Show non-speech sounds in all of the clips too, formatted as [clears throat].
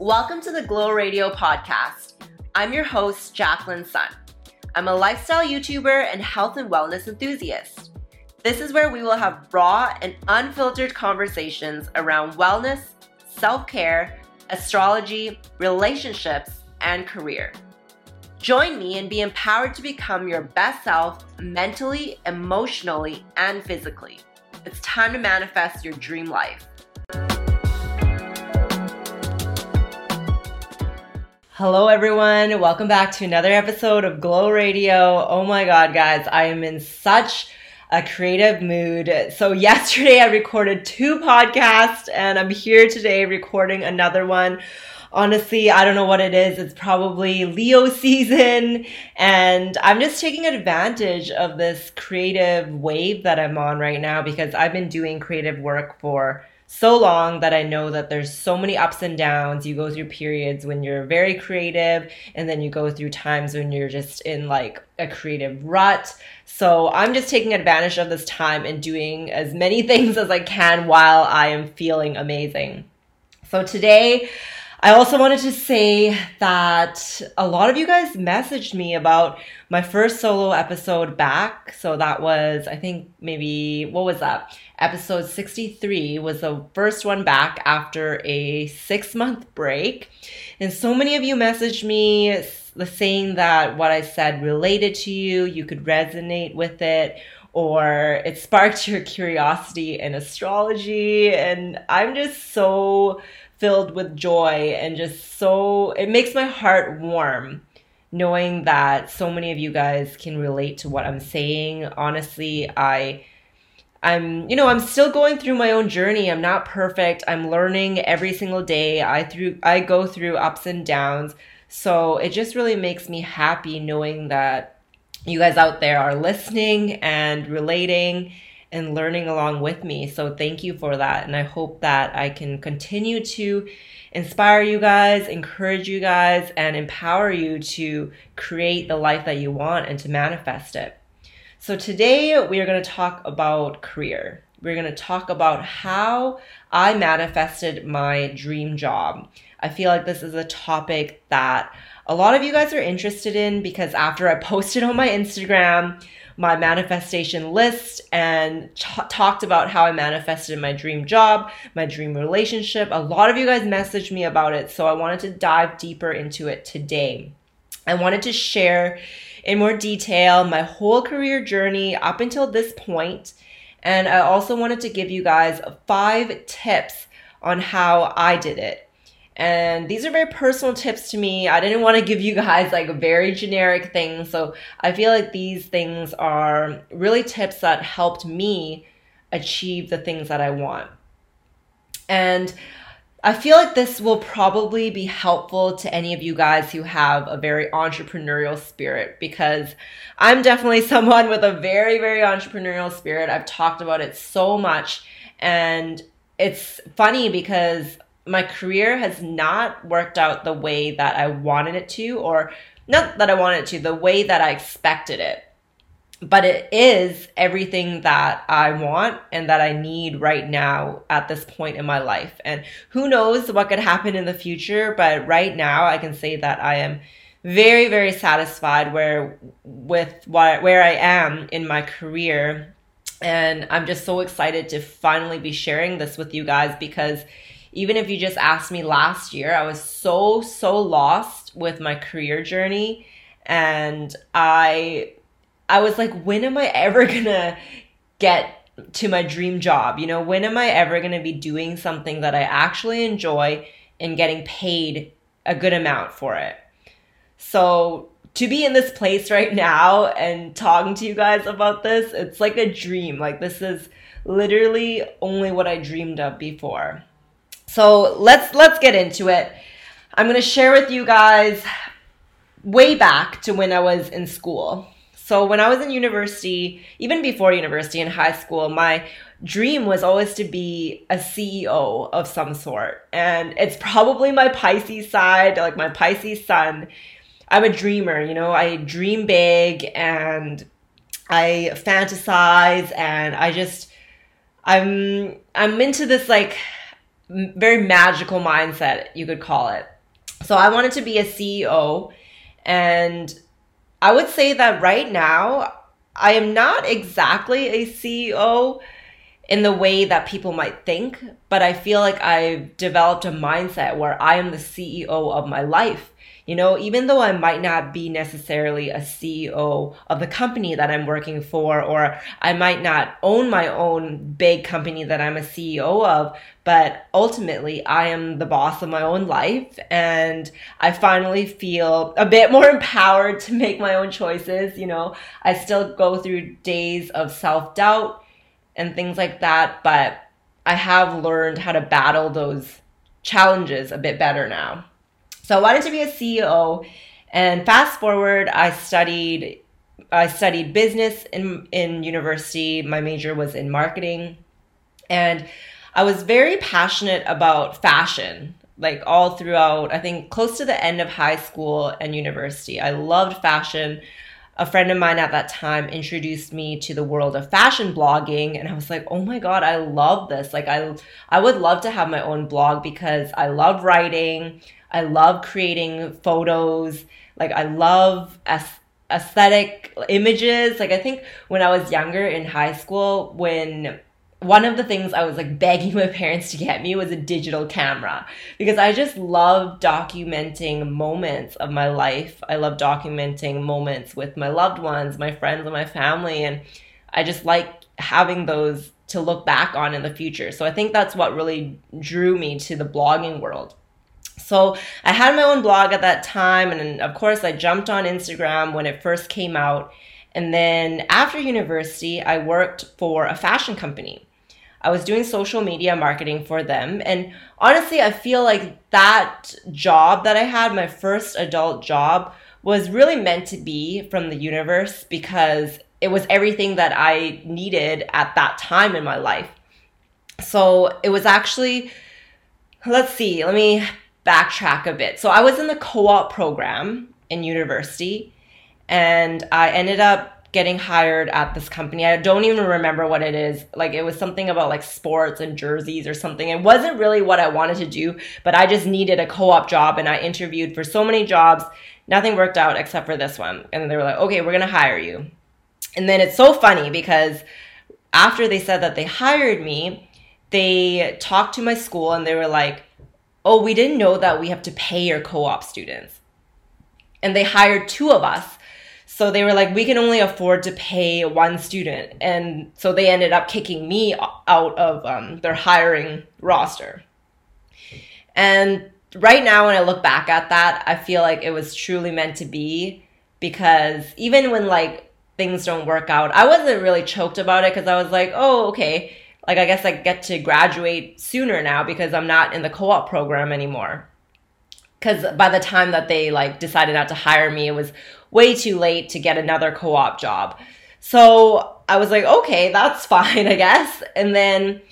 Welcome to the Glow Radio podcast. I'm your host, Jacqueline Sun. I'm a lifestyle YouTuber and health and wellness enthusiast. This is where we will have raw and unfiltered conversations around wellness, self care, astrology, relationships, and career. Join me and be empowered to become your best self mentally, emotionally, and physically. It's time to manifest your dream life. Hello, everyone. Welcome back to another episode of Glow Radio. Oh my God, guys, I am in such a creative mood. So, yesterday I recorded two podcasts, and I'm here today recording another one honestly, I don't know what it is. It's probably Leo [laughs] season. And I'm just taking advantage of this creative wave that I'm on right now because I've been doing creative work for so long that I know that there's so many ups and downs. You go through periods when you're very creative, and then you go through times when you're just in like a creative rut. So I'm just taking advantage of this time and doing as many [laughs] things as I can while I am feeling amazing. So today, I also wanted to say that a lot of you guys messaged me about my first solo episode back. So that was, I think, maybe, what was that? Episode 63 was the first one back after a six month break. And so many of you messaged me saying that what I said related to you, you could resonate with it or it [laughs] sparked your curiosity in astrology. And I'm just so filled with joy and just so it makes my heart warm knowing that so many of you guys can relate to what I'm saying. Honestly, I I'm you know, I'm still going through my own journey. I'm not perfect. I'm learning every single day. I through I go through ups and downs. So it just really makes me happy knowing that you guys out there are listening and relating and learning along with me. So thank you for that. And I hope that I can continue to inspire you guys, encourage you guys, and empower you to create the life that you want and to manifest it. So today we are going to talk about career. We're going to talk about how I manifested my dream job. I feel like this is a topic that a lot of you guys are interested in because after I [laughs] posted on my Instagram, my manifestation list and t- talked about how I manifested my dream job, my dream relationship. A lot of you guys messaged me about it, so I wanted to dive deeper into it today. I wanted to share in more detail my whole career journey up until this point, and I also wanted to give you guys five tips on how I did it. And these are very personal tips to me. I didn't want to give you guys like very generic things. So I feel like these things are really tips that helped me achieve the things that I want. And I feel like this will probably be helpful to any of you guys who have a very entrepreneurial spirit because I'm definitely [laughs] someone with a very, very entrepreneurial spirit. I've talked about it so much. And it's funny because my career has not worked out the way that I wanted it to, or not that I wanted it to, the way that I expected it. But it is everything that I want and that I need right now at this point in my life. And who knows what could happen in the future, but right now I can say that I am very very satisfied where with what where I am in my career and I'm just so excited to finally be sharing this with you guys because even if you just asked me last year, I was so, so lost with my career journey. And I, I was like, when am I ever [laughs] gonna get to my dream job? You know, when am I ever gonna be doing something that I actually enjoy and getting paid a good amount for it? So to be in this place right now and talking to you guys about this, it's like a dream. Like this is literally only what I dreamed of before. So let's let's get into it. I'm going to share with you guys way back to when I was in school. So when I was in university, even before university in high school, my dream was always to be a CEO of some sort. And it's probably my Pisces side, like my Pisces sun. I'm a dreamer, you know, I dream big and I fantasize and I just I'm I'm into this like very magical mindset, you could call it. So I wanted to be a CEO. And I would say that right now, I am not exactly a CEO in the way that people might think, but I feel like I've developed a mindset where I am the CEO of my life. You know, even though I might not be necessarily a CEO of the company that I'm working for, or I might not own my own big company that I'm a CEO of, but ultimately I am the boss of my own life and I finally feel a bit more [laughs] empowered to make my own choices. You know, I still go through days of self doubt and things like that, but I have learned how to battle those challenges a bit better now. So I wanted to be a CEO. And fast forward, I studied I studied business in in university. My major was in marketing. And I was very passionate about fashion, like all throughout, I think close to the end of high school and university. I loved fashion. A friend of mine at that time introduced me to the world of fashion blogging and I was like, "Oh my god, I love this. Like I I would love to have my own blog because I love writing. I love creating photos. Like I love aesthetic images. Like I think when I was younger in high school, when one of the things I was like begging [laughs] my parents to get me was a digital camera because I just love documenting moments of my life. I love documenting moments with my loved ones, my friends, and my family. And I just like having those to look back on in the future. So I think that's what really drew me to the blogging world. So I had my own blog at that time, and of course, I jumped on Instagram when it first came out. And then after university, I worked for a fashion company. I was doing social media marketing for them. And honestly, I feel like that job that I had, my first adult job, was really meant to be from the universe because it was everything that I needed at that time in my life. So it was actually, let's see, let me backtrack a bit. So I was in the co-op program in university and I ended up getting hired at this company. I don't even remember what it is. Like it was something about like sports and jerseys or something. It wasn't really what I wanted to do, but I just needed a co-op job and I interviewed for so many jobs. Nothing worked out except for this one. And they were like, "Okay, we're going to hire you." And then it's so funny because after they said that they hired me, they talked to my school and they were like, oh, we didn't know that we have to pay your co op students. And they hired two of us. So they were like, we can only afford to pay one student. And so they ended up kicking me out of um, their hiring roster. And right now, when I look back at that, I feel like it was truly meant to be because even when like things don't work out, I wasn't really choked about it because I was like, oh, okay, like I guess I get to graduate sooner now because I'm not in the co-op program anymore. Cuz by the time that they like decided not to hire me, it was way too late to get another co-op job. So I was like, okay, that's [laughs] fine, I guess. And then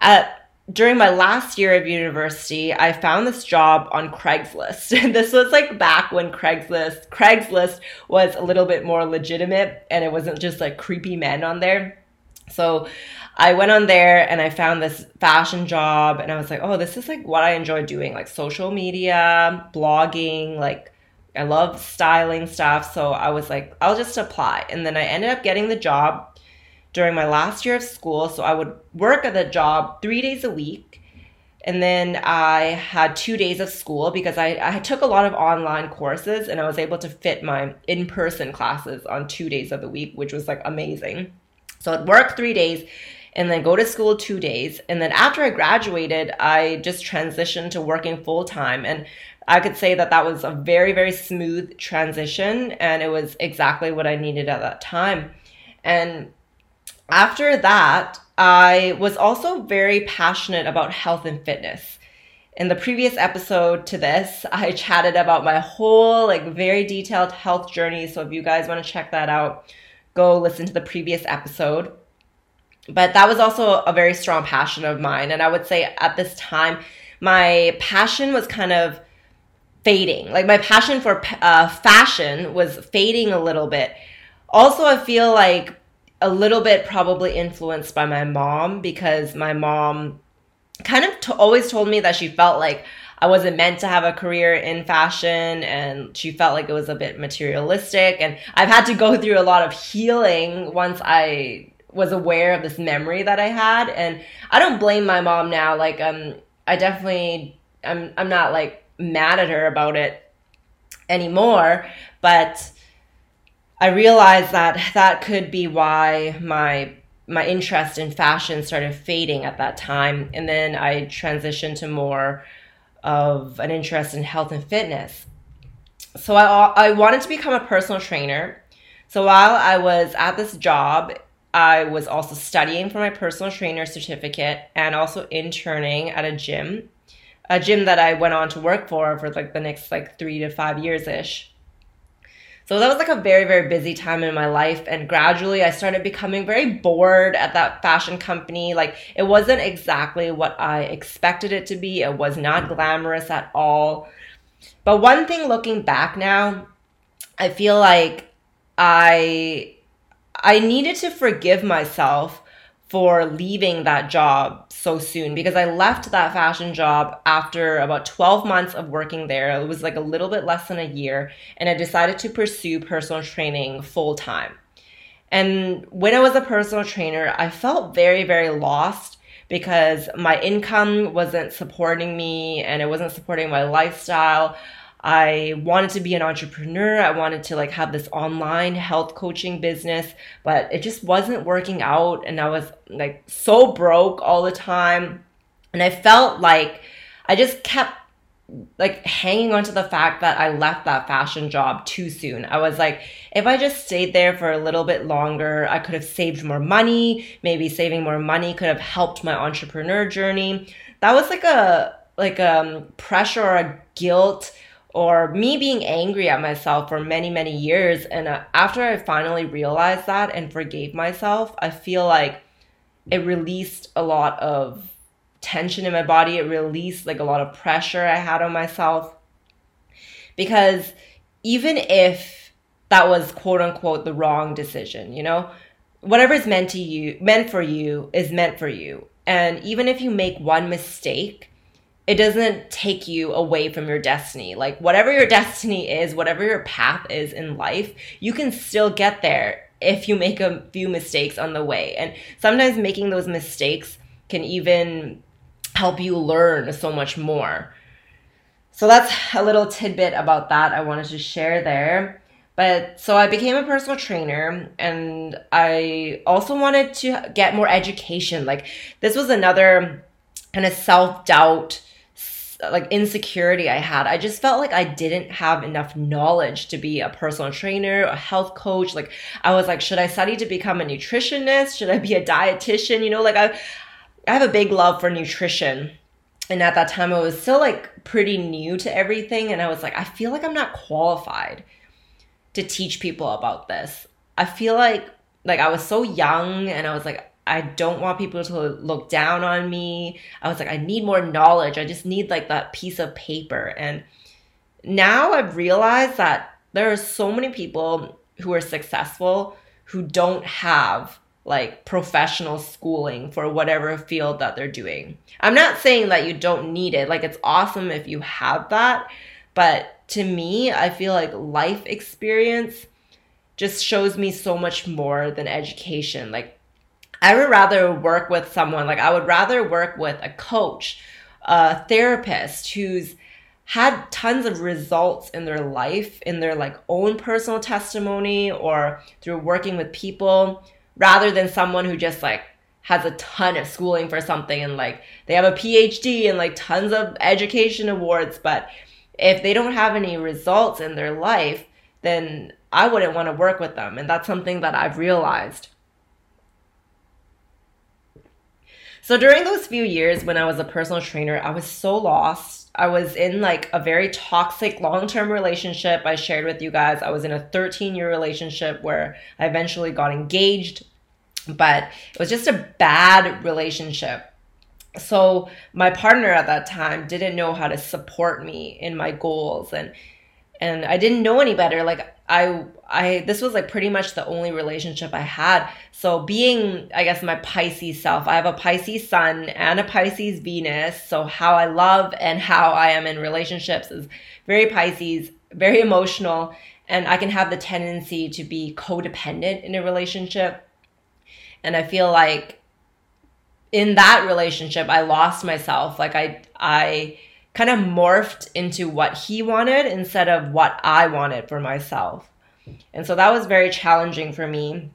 at during my last year of university, I found this job on Craigslist. [laughs] This was like back when Craigslist Craigslist was a little bit more legitimate and it wasn't just like creepy men on there. So I went on there and I found this fashion job and I was like, oh, this is like what I enjoy doing, like social media, blogging, like I love styling stuff. So I was like, I'll just apply. And then I ended up getting the job during my last year of school. So I would work at the job three days a week. And then I had two days of school because I, I took a lot of online courses and I was able to fit my in person classes on two days of the week, which was like amazing. So I'd work three days and then go to school two days. And then after I graduated, I just transitioned to working full time. And I could say that that was a very, very smooth transition. And it was exactly what I needed at that time. And after that, I was also very passionate about health and fitness. In the previous episode to this, [laughs] I chatted about my whole, like, very detailed health journey. So if you guys want to check that out, go listen to the previous episode but that was also a very strong passion of mine. And I would say at this time, my passion was kind of fading. Like my passion for uh, fashion was fading a little bit. Also, I feel like a little bit probably influenced by my mom because my mom kind of t- always told me that she felt like I wasn't meant to have a career in fashion and she felt like it was a bit materialistic. And I've had to go through a lot of healing once I was aware of this memory that I had. And I don't blame my mom now. Like, um, I definitely, I'm, I'm not like mad at her about it anymore, but I realized that that could be why my my interest in fashion started fading at that time and then I transitioned to more of an interest in health and fitness. So I I wanted to become a personal trainer. So while I was at this job, I was also studying for my personal trainer certificate and also interning at a gym, a gym that I went on to work for for like the next like 3 to 5 years ish. So that was like a very, very busy time in my life. And gradually I started becoming very bored at that fashion company. Like it wasn't exactly what I expected it to be, it was not glamorous at all. But one thing looking back now, I feel like I I needed to forgive myself for leaving that job so soon because I left that fashion job after about 12 months of working there. It was like a little bit less than a year, and I decided to pursue personal training full time. And when I was a personal trainer, I felt very, very lost because my income wasn't supporting me and it wasn't supporting my lifestyle. I wanted to be an entrepreneur. I wanted to like have this online health coaching business, but it just wasn't working out and I was like so broke all the time. And I felt like I just kept like hanging on to the fact that I left that fashion job too soon. I was like, if I just stayed there for a little bit longer, I could have saved more money. Maybe saving more money could have helped my entrepreneur journey. That was like a like a um, pressure or a guilt or me being angry at myself for many, many years. And uh, after I finally realized that and forgave myself, I feel like it released a lot of tension in my body. It released like a lot of pressure I had on myself. Because even if that was quote unquote the wrong decision, you know, whatever is meant to you, meant for you is meant for you. And even if you make one mistake, it doesn't take you away from your destiny. Like whatever your destiny is, whatever your path is in life, you can still get there if you make a few mistakes on the way. And sometimes making those mistakes can even help you learn so much more. So that's a little tidbit about that I wanted to share there. But so I became a personal trainer and I also wanted to get more education. Like this was another kind of self-doubt like insecurity I had. I just felt like I didn't have enough knowledge to be a personal trainer, a health coach. Like I was like, should I study to become a nutritionist? Should I be a dietitian? You know, like I I have a big love for nutrition. And at that time I was still like pretty new to everything and I was like, I feel like I'm not qualified to teach people about this. I feel like like I was so young and I was like I don't want people to look down on me. I was like, I need more knowledge. I just need like that piece of paper. And now I've realized that there are so many people who are successful who don't have like professional schooling for whatever field that they're doing. I'm not saying that you don't need it. Like it's awesome if you have that, but to me, I feel like life experience just shows me so much more than education. Like I would rather work with someone, like, I would rather work with a coach, a therapist who's had tons of results in their life, in their like own personal testimony or through working with people, rather than someone who just like has a ton of schooling for something and like they have a PhD and like tons of education awards, but if they don't have any results in their life, then I wouldn't want to work with them. And that's something that I've realized. So during those few years when I was a personal trainer, I was so lost. I was in like a very toxic long-term relationship. I shared with you guys. I was in a 13-year relationship where I eventually got engaged, but it was just a bad relationship. So my partner at that time didn't know how to support me in my goals and and I didn't know any better. Like I I this was like pretty much the only relationship I had. So being I guess my Pisces self, I have a Pisces sun and a Pisces Venus. So how I love and how I am in relationships is very Pisces, very emotional, and I can have the tendency to be codependent in a relationship. And I feel like in that relationship I lost myself. Like I I kind of morphed into what he wanted instead of what I wanted for myself. And so that was very challenging for me.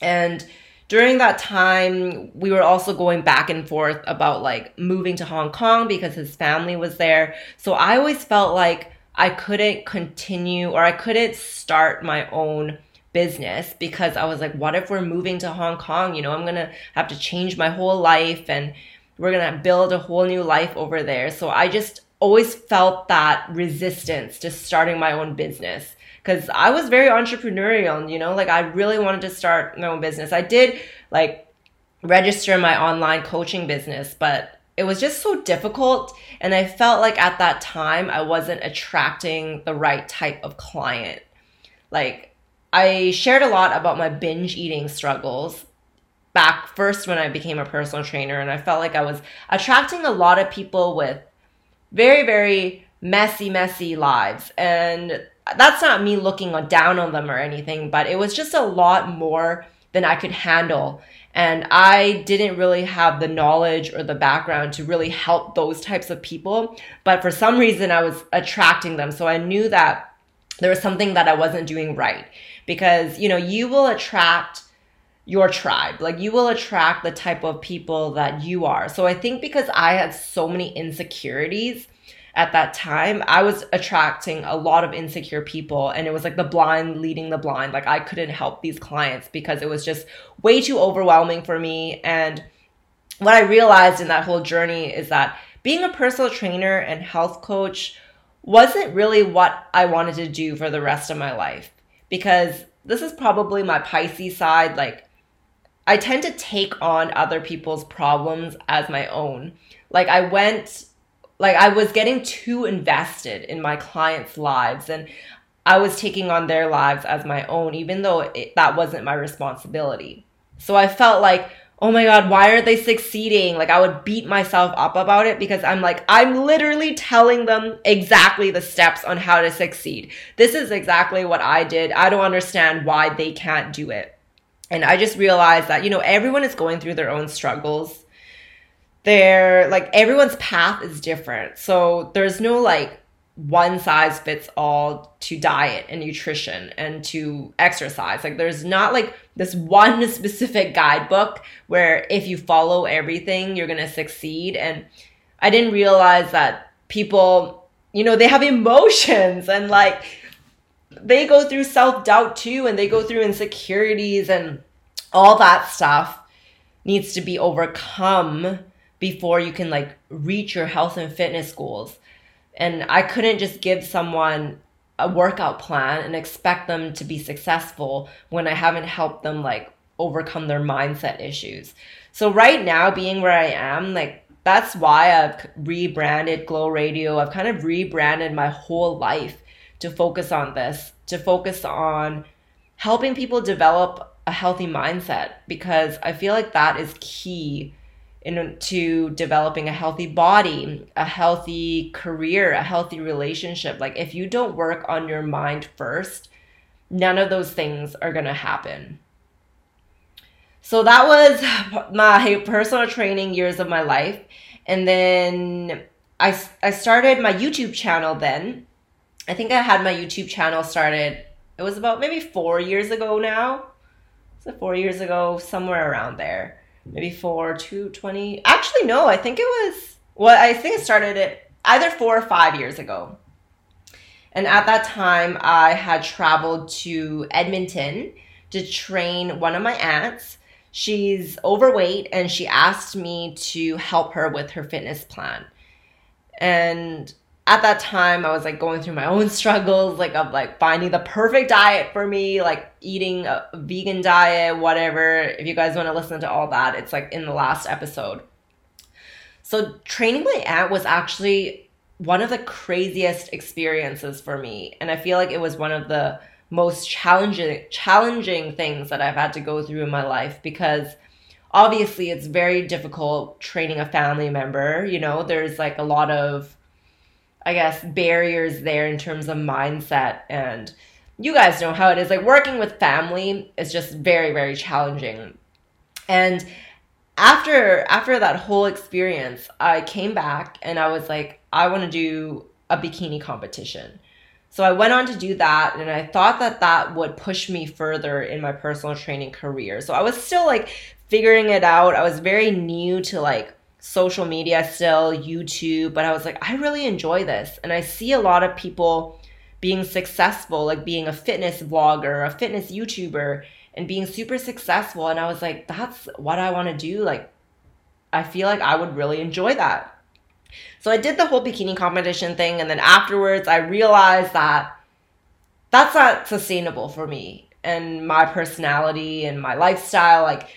And during that time, we were also going back and forth about like moving to Hong Kong because his family was there. So I always felt like I couldn't continue or I couldn't start my own business because I was like, what if we're moving to Hong Kong? You know, I'm going to have to change my whole life and we're going to build a whole new life over there. So I just always felt that resistance to starting my own business because I was very entrepreneurial, you know, like I really wanted to start my own business. I did like register my online coaching business, but it was just so difficult. And I felt like at that time I wasn't attracting the right type of client. Like I shared a lot about my binge eating struggles back first when I became a personal trainer and I felt like I was attracting a lot of people with very very messy messy lives. And that's not me looking down on them or anything but it was just a lot more than I could handle. And I didn't really have the knowledge or the background to really help those types of people but for some reason I was attracting them. So I knew that there was something that I wasn't doing right because you know you will attract your tribe. Like you will attract the type of people that you are. So I think because I had so many insecurities at that time, I was attracting a lot of insecure people and it was like the blind leading the blind. Like I couldn't help these clients because it was just way too overwhelming for me and what I realized in that whole journey is that being a personal trainer and health coach wasn't really what I wanted to do for the rest of my life because this is probably my Pisces side like I tend to take on other people's problems as my own. Like I went like I was getting too invested in my clients' lives and I was taking on their lives as my own even though it, that wasn't my responsibility. So I felt like oh my god, why aren't they succeeding? Like I would beat myself up about it because I'm like, I'm literally telling them exactly the steps on how to succeed. This is exactly what I did. I don't understand why they can't do it. And I just realized that, you know, everyone is going through their own struggles. They're like everyone's path is different. So there's no like one size fits all to diet and nutrition and to exercise. Like there's not like this one [laughs] specific guidebook where if you follow everything, you're going to succeed. And I didn't realize that people, you know, they have emotions and like they go through self doubt too, and they go through insecurities and all that stuff needs to be overcome before you can like reach your health and fitness goals. And I couldn't just give someone a workout plan and expect them to be successful when I haven't helped them like overcome their mindset issues. So right now being where I am, like that's why I've rebranded Glow Radio. I've kind of rebranded my whole life to focus on this, to focus on helping people develop a healthy mindset because I feel like that is key into developing a healthy body, a healthy career, a healthy relationship. Like if you don't work on your mind first, none of those things are going to happen. So that was [laughs] my personal training years of my life. And then I, I started my YouTube channel then I think I had my YouTube channel started. It was about maybe four years ago now. So four years ago, somewhere around there. Maybe four, two, twenty. Actually, no. I think it was. Well, I think it started it either four or five years ago. And at that time, I had traveled to Edmonton to train one of my aunts. She's overweight and she asked me to help her with her fitness plan. And at that time I was like going through my own [laughs] struggles, like of like finding the perfect diet for me, like eating a vegan diet, whatever. If you guys want to listen to all that, it's like in the last episode. So training my aunt was actually one of the craziest experiences for me. And I feel like it was one of the most challenging challenging things that I've had to go through in my life because obviously it's very difficult training a family member, you know, there's like a lot of I guess barriers there in terms of mindset and you guys know how it is like working with family is just very very challenging. And after after that whole experience, I came back and I was like I want to do a bikini competition. So I went on to do that and I thought that that would push me further in my personal training career. So I was still like figuring it out. I was very new to like social media still, YouTube, but I was like I really enjoy this. And I see a lot of people being successful, like being a fitness vlogger, a fitness YouTuber and being super successful and I was like that's what I want to do. Like I feel like I would really enjoy that. So I did the whole bikini competition thing, and then afterwards, I realized that that's not sustainable for me and my personality and my lifestyle. Like,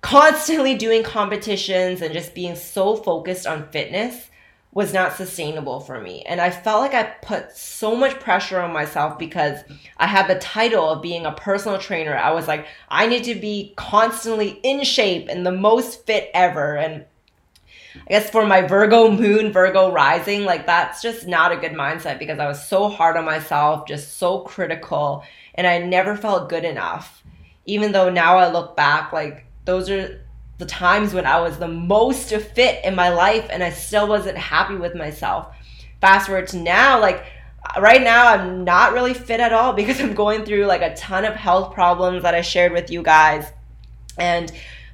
constantly doing competitions and just being so focused on fitness was not sustainable for me. And I felt like I put so much pressure on myself because I had the title of being a personal trainer. I was like, I need to be constantly in shape and the most fit ever. And I guess for my Virgo moon, Virgo rising, like that's just not a good mindset because I was so hard on myself, just so critical, and I never felt good enough. Even though now I look back, like those are the times when I was the most fit in my life and I still wasn't happy with myself. Fast forward to now, like right now I'm not really fit at all [laughs] because I'm going through like a ton of health problems that I shared with you guys. And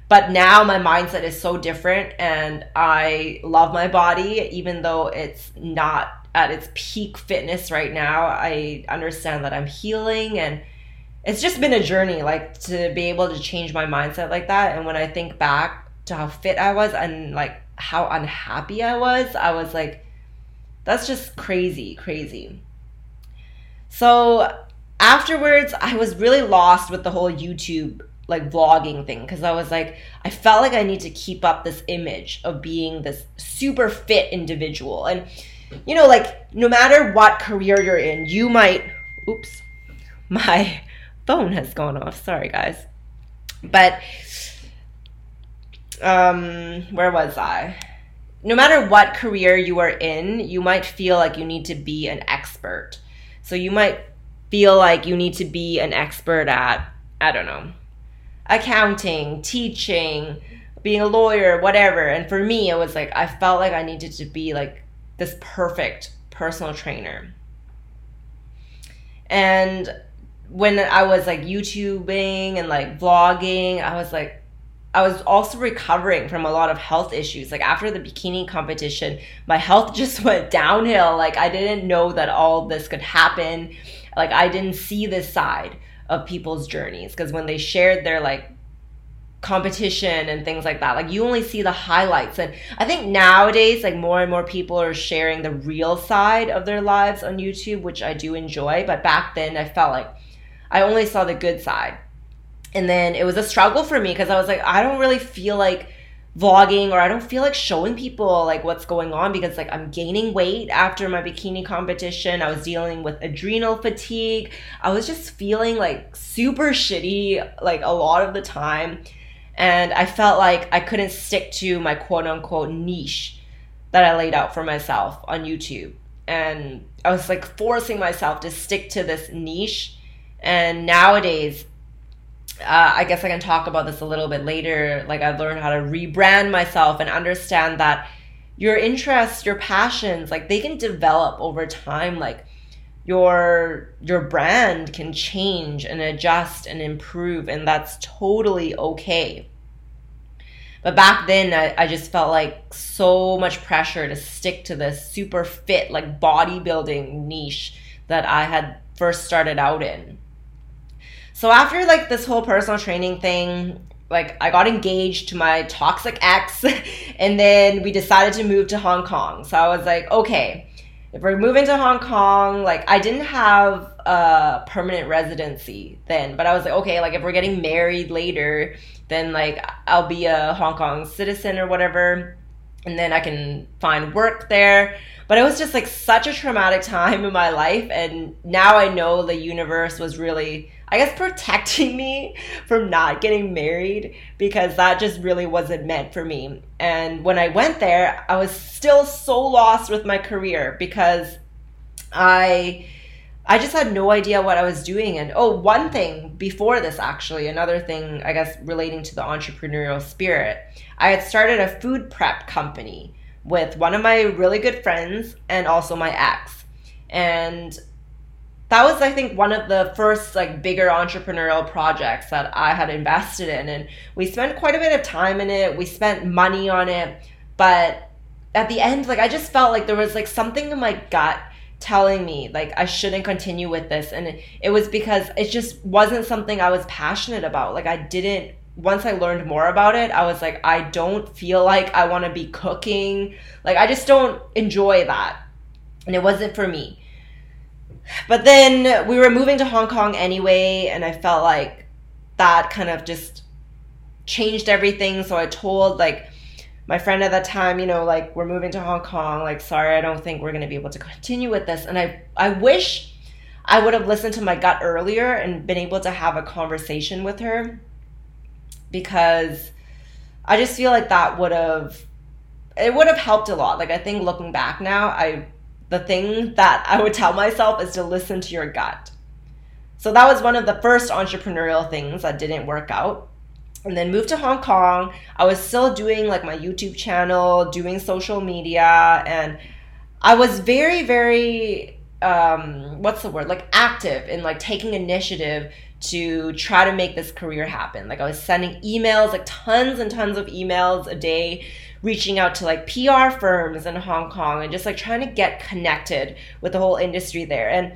but now my mindset is so different and I love my body even though it's not at its peak fitness right now. I understand that I'm healing and it's just been a journey like to be able to change my mindset like that and when I think back to how fit I was and like how unhappy I was, I was like that's just crazy, crazy. So afterwards, I was really lost with the whole YouTube like vlogging thing because I was like I felt like I need to keep up this image of being this super fit individual and you know like no matter what career you're in you might oops [laughs] my phone has gone off sorry guys but um where was I no matter what career you are in you might feel like you need to be an expert so you might feel like you need to be an expert at I don't know accounting, teaching, being a lawyer, whatever. And for me, it was like I felt like I needed to be like this perfect personal trainer. And when I was like YouTubing and like vlogging, I was like, I was also recovering from a lot of health issues. Like after the bikini competition, my health [laughs] just went downhill. Like I didn't know that all this could happen. Like I didn't see this side of people's journeys because when they shared their like competition and things like that like you only see the highlights and i think nowadays like more and more people are sharing the real side of their lives on youtube which i do enjoy but back then i felt like i only saw the good side and then it was a struggle for me because i was like i don't really feel like vlogging or I don't feel like showing people like what's going on because like I'm gaining weight after my bikini competition. I was dealing with adrenal fatigue. I was just feeling like super shitty like a lot of the time. And I felt like I couldn't stick to my quote unquote niche that I laid out for myself on YouTube. And I was like forcing myself to stick to this niche. And nowadays, uh, I guess I can talk about this a little bit later. Like I've learned how to rebrand myself and understand that your interests, your passions, like they can develop over time. Like your your brand can change and adjust and improve, and that's totally okay. But back then, I, I just felt like so much pressure to stick to this super fit, like bodybuilding niche that I had first started out in. So after like this whole personal training thing, like I got engaged to my toxic ex [laughs] and then we decided to move to Hong Kong. So I was like, okay, if we're moving to Hong Kong, like I didn't have a permanent residency then, but I was like, okay, like if we're getting married later, then like I'll be a Hong Kong citizen or whatever. and then I can find work there. But it was just like such a traumatic [laughs] time in my life. And now I know the universe was really, I guess, protecting me from not getting married because that just really wasn't meant for me. And when I went there, I was still so lost with my career because I. I just had no idea what I was doing. And oh, one thing before this, actually, another thing, I guess, relating to the entrepreneurial spirit, I had started a food prep company with one of my really good friends and also my ex. And that was I think one of the first like bigger entrepreneurial projects that I had invested in and we spent quite a bit of time in it. We spent money on it, but at the end like I just felt like there was like something in my gut telling me like I shouldn't continue with this and it, it was because it just wasn't something I was passionate about. Like I didn't once I learned more about it, I was like, I don't feel like I want to be cooking. Like, I just don't enjoy that. And it wasn't for me. But then we were moving to Hong Kong anyway, and I felt like that kind of just changed everything. So I told, like, my friend at that time, you know, like, we're moving to Hong Kong. Like, sorry, I don't think we're to be able to continue with this. And I, I wish I would have listened to my gut earlier and been able to have a conversation with her because I just feel like that would have it would have helped a lot. Like I think looking back now, I the thing that I would tell myself is to listen to your gut. So that was one of the first entrepreneurial things that didn't work out. And then moved to Hong Kong. I was still doing like my YouTube channel, doing social media, and I was very, very um, what's the word? Like active in like taking initiative to try to make this career happen. Like I was sending emails, like tons and tons of emails a day, reaching out to like PR firms in Hong Kong and just like trying to get connected with the whole industry there. And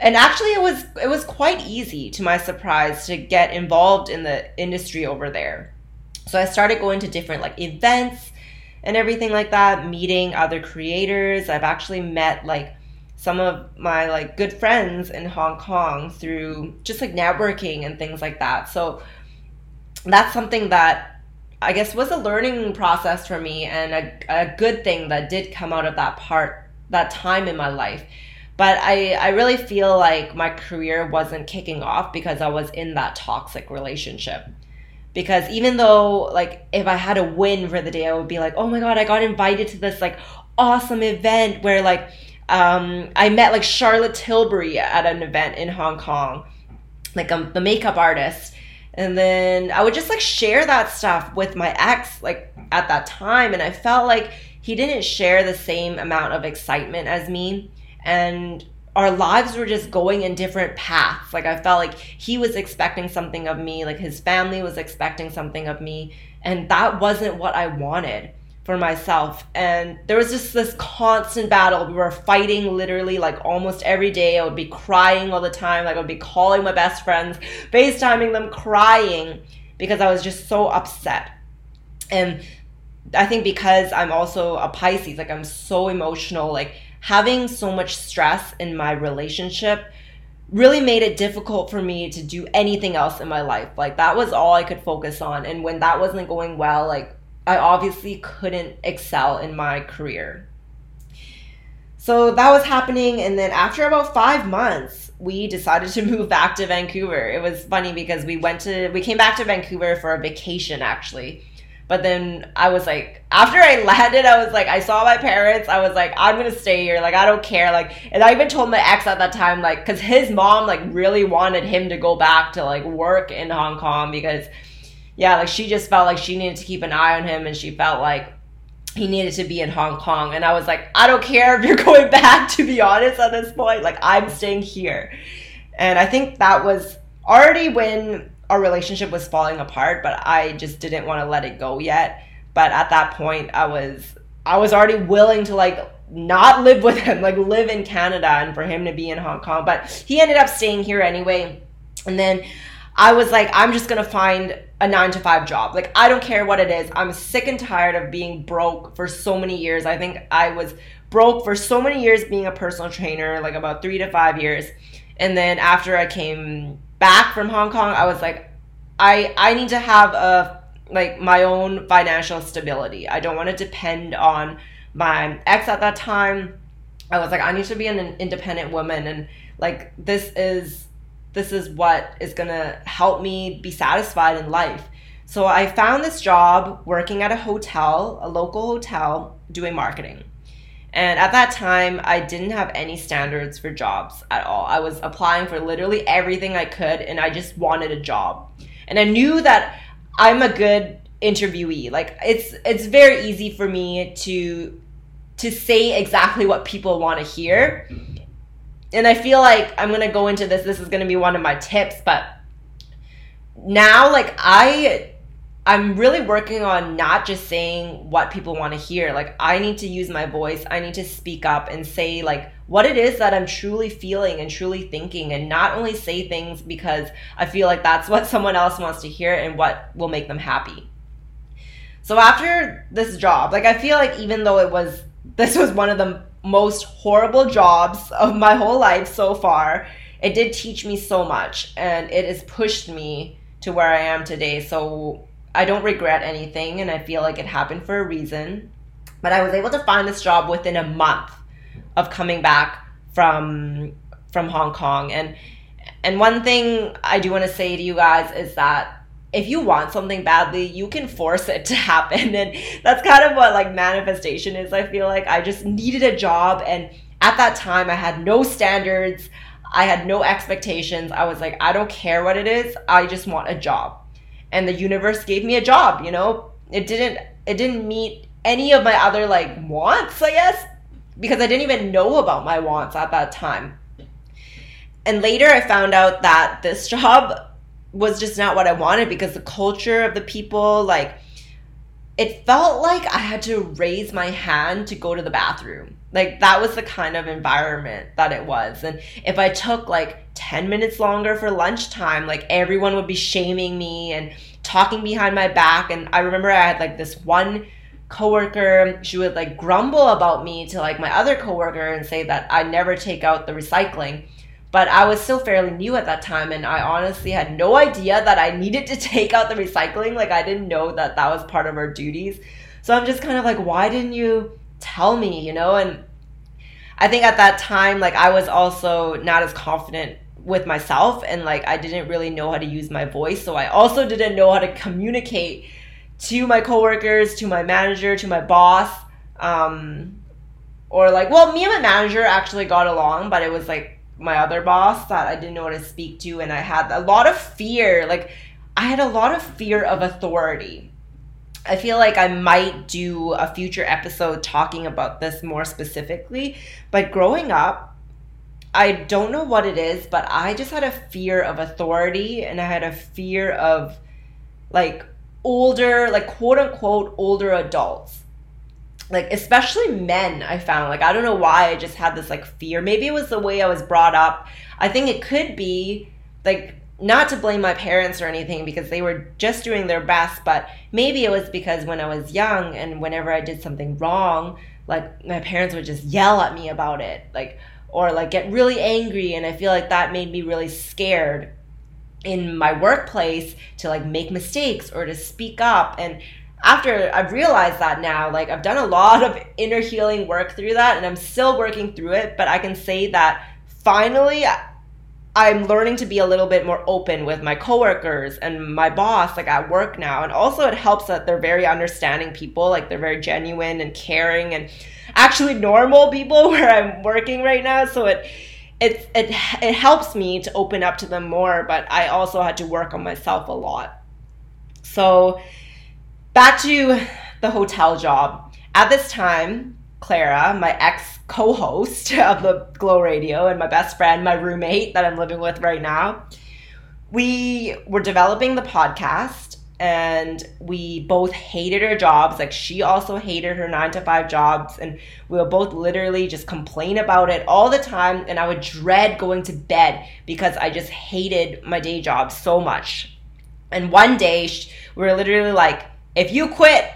and actually it was it was quite easy to my surprise to get involved in the industry over there. So I started going to different like events and everything like that, meeting other creators. I've actually met like some of my like good friends in Hong Kong through just like networking and things like that. So that's something that I guess was a learning process for me and a, a good thing that did come out of that part, that time in my life. But I, I really feel like my career wasn't kicking off because I was in that toxic relationship. Because even though, like, if I had a win for the day, I would be like, oh my God, I got invited to this, like, awesome event where, like, um, I met like Charlotte Tilbury at an event in Hong Kong, like um, the makeup artist. And then I would just like share that stuff with my ex, like at that time. And I felt like he didn't share the same amount of excitement as me. And our lives were just going in different paths. Like I felt like he was expecting something of me, like his family was expecting something of me. And that wasn't what I wanted for myself. And there was just this constant battle. We were fighting literally like almost every day. I would be crying all the time. Like I would be calling my best friends, FaceTiming them, crying because I was just so upset. And I think because I'm also a Pisces, like I'm so emotional, like having so much stress in my relationship really made it difficult for me to do anything else in my life. Like that was all I could focus on. And when that wasn't going well, like I obviously couldn't excel in my career. So that was happening. And then after about five months, we decided to [laughs] move back to Vancouver. It was funny because we went to, we came back to Vancouver for a vacation actually. But then I was like, after I landed, I was like, I saw my parents. I was like, I'm gonna stay here. Like, I don't care. Like, and I even told my ex at that time, like, cause his mom like really wanted him to go back to like work in Hong Kong because yeah, like she just felt like she needed to keep an eye on him and she felt like he needed to be in Hong Kong. And I was like, I don't care if you're [laughs] going back, to be honest, at this point. Like, I'm staying here. And I think that was already when our relationship was falling apart, but I just didn't want to let it go yet. But at that point, I was I was already willing to like not live with him, like live in Canada and for him to be in Hong Kong. But he ended up staying here anyway. And then I was like, I'm just gonna find a nine to five job. Like, I don't care what it is. I'm sick and tired of being broke for so many years. I think I was broke for so many years being a personal trainer, like about three to five years. And then after I came back from Hong Kong, I was like, I I need to have a like my own financial stability. I don't want to depend on my ex at that time. I was like, I need to be an independent woman, and like this is this is what is gonna help me be satisfied in life. So I found this job working at a hotel, a local hotel, doing marketing. And at that time, I didn't have any standards for jobs at all. I was applying for literally everything I could, and I just wanted a job. And I knew that I'm a good interviewee. Like it's it's very easy for me to to say exactly what people want to hear. And I feel like I'm going to go into this this is going to be one of my tips, but now like I I'm really working on not just saying what people want to hear. Like I need to use my voice. I need to speak up and say like what it is that I'm truly feeling and truly thinking and not only say things because I feel like that's what [laughs] someone else wants to hear and what will make them happy. So after this job, like I feel like even though it was this was one of the most horrible jobs [laughs] of my whole life so far, it did teach me so much and it has pushed me to where I am today. So I don't regret anything and I feel like it happened for a reason. But I was able to find this job within a month of coming back from from Hong Kong and and one thing I do want to say to you guys is that if you want something badly, you can force it to happen. [laughs] And that's kind of what like manifestation is. I feel like I just needed a job and at that time I had no standards. I had no expectations. I was like, I don't care what it is. I just want a job and the universe gave me a job you know it didn't it didn't meet any of my other like wants i guess because i didn't even know about my wants at that time and later i found out that this [laughs] job was just not what i wanted because the culture of the people like it felt like i had to raise my hand to go to the bathroom like that was the kind of environment that it was. And if I took like 10 minutes longer for lunchtime, like everyone would be shaming me and talking behind my back. And I remember I had like this one coworker, she would like grumble about me to like my other coworker and say that I never take out the recycling. But I was still fairly new at that time, and I honestly had no idea that I needed to [laughs] take out the recycling. Like, I didn't know that that was part of our duties. So I'm just kind of like, why didn't you tell me, you know? And I think at that time, like I was also not as confident with myself and like I didn't really know how to use my voice. So I also didn't know how to communicate to my coworkers, to my manager, to my boss. Um, or like, well, me and my manager actually got along, but it was like my other boss that I didn't know what to speak to. And I had a lot of fear. Like, I had a lot of fear of authority. I feel like I might do a future episode talking about this more specifically. But growing up, I don't know what it is, but I just had a fear of authority and I had a fear of like older, like quote unquote older adults. Like especially men, I found like I don't know why I just had this like fear. Maybe it was the way I was brought up. I think it could be like not to blame my parents or anything because they were just doing their best, but maybe it was because when I was young and whenever I did something wrong, like my parents would just yell at me about it, like or like get really angry and I feel like that made me really scared in my workplace to like make mistakes or to speak up and after I've realized that now, like I've done a lot of inner healing work through that and I'm still working through it, but I can say that finally I'm learning to be a little bit more open with my coworkers and my boss, like at work now. And also, it helps that they're very understanding people, like they're very genuine and caring and actually normal people [laughs] where I'm working right now. So it it it it helps me to open up to them more. But I also had to work on myself a lot. So back to the hotel job. At this time, Clara, my ex co host of the Glow Radio, and my best friend, my roommate that I'm living with right now, we were developing the podcast and we both hated our jobs. Like she also hated her nine to five jobs, and we would both literally just complain about it all the time. And I would dread going to bed because I just hated my day job so much. And one day we were literally like, if you quit,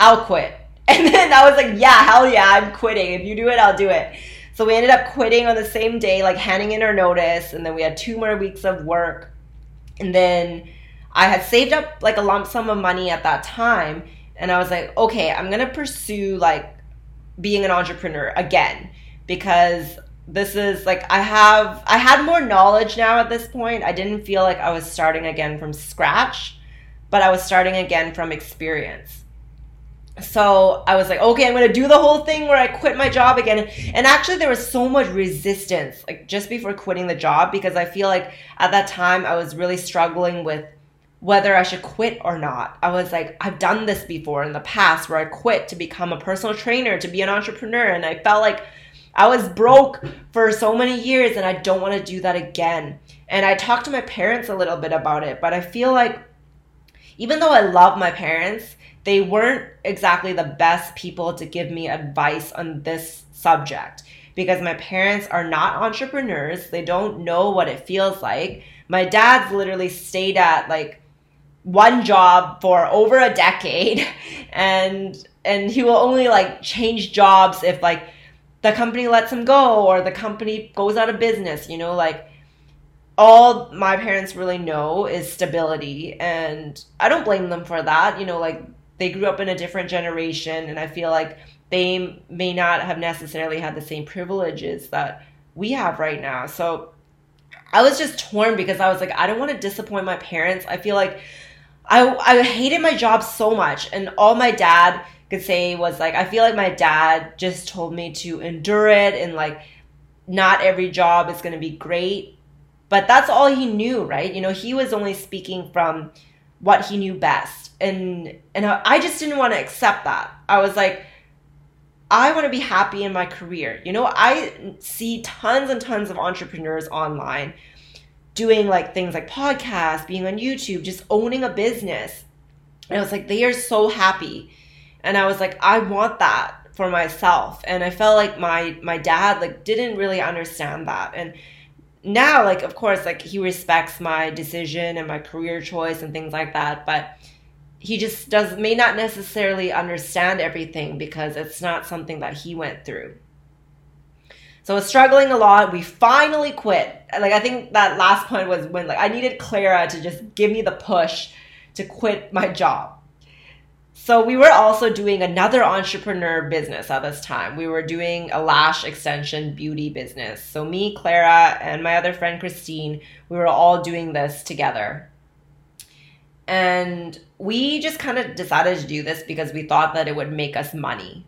I'll quit. [laughs] And then I was like, yeah, hell yeah, I'm quitting. If you do it, I'll do it. So we ended up quitting on the same day, like handing in our notice. And then we had two more weeks of work. And then I had saved up like a lump sum of money at that time and I was like, okay, I'm going to pursue like being an entrepreneur again because this is like I have I had more knowledge now at this point. I didn't feel like I was starting again from scratch, but I was starting again from experience. So I was like, okay, I'm gonna do the whole thing where I quit my job again. And actually, there was so much resistance, like just before quitting the job, because I feel like at that time I was really struggling with whether I should quit or not. I was like, I've done this before in the past where I quit to become a personal trainer, to be an entrepreneur, and I felt like I was broke for so many years and I don't want to do that again. And I talked to my parents a little bit about it, but I feel like even though I love my parents, they weren't exactly the best people to give me advice on this subject because my parents are not entrepreneurs. They don't know what it feels like. My dad's literally stayed at like one job for over a decade [laughs] and and he will only like change jobs if like the company lets him go or the company goes out of business, you know, like all my parents really know is stability and I don't blame them for that. You know, like they grew up in a different generation and I feel like they may not have necessarily had the same privileges that we have right now. So I was just torn because I was like, I don't want to disappoint my parents. I feel like I I hated my job so much and all my dad could say was like I feel like my dad just told me to endure it and like not every job is going to be great. But that's all he knew, right? You know, he was only speaking from what he knew best. And and I just didn't want to accept that. I was like I want to be happy in my career. You know, I see tons and tons of entrepreneurs online doing like things like podcasts, being on YouTube, just owning a business. And I was like, they are so happy and I was like, I want that for myself. And I felt like my my dad like didn't really understand that. And now like of course like he respects my decision and my career choice and things like that, but he just does may not necessarily understand everything because it's not something that he went through. So I was struggling a lot. We finally quit. Like I think that last point was when like I needed Clara to just give me the push to quit my job. So we were also doing another entrepreneur business at this time. We were doing a lash extension beauty business. So me, Clara, and my other friend Christine, we were all doing this together. And we just kind of decided to do this because we thought that it would make us money.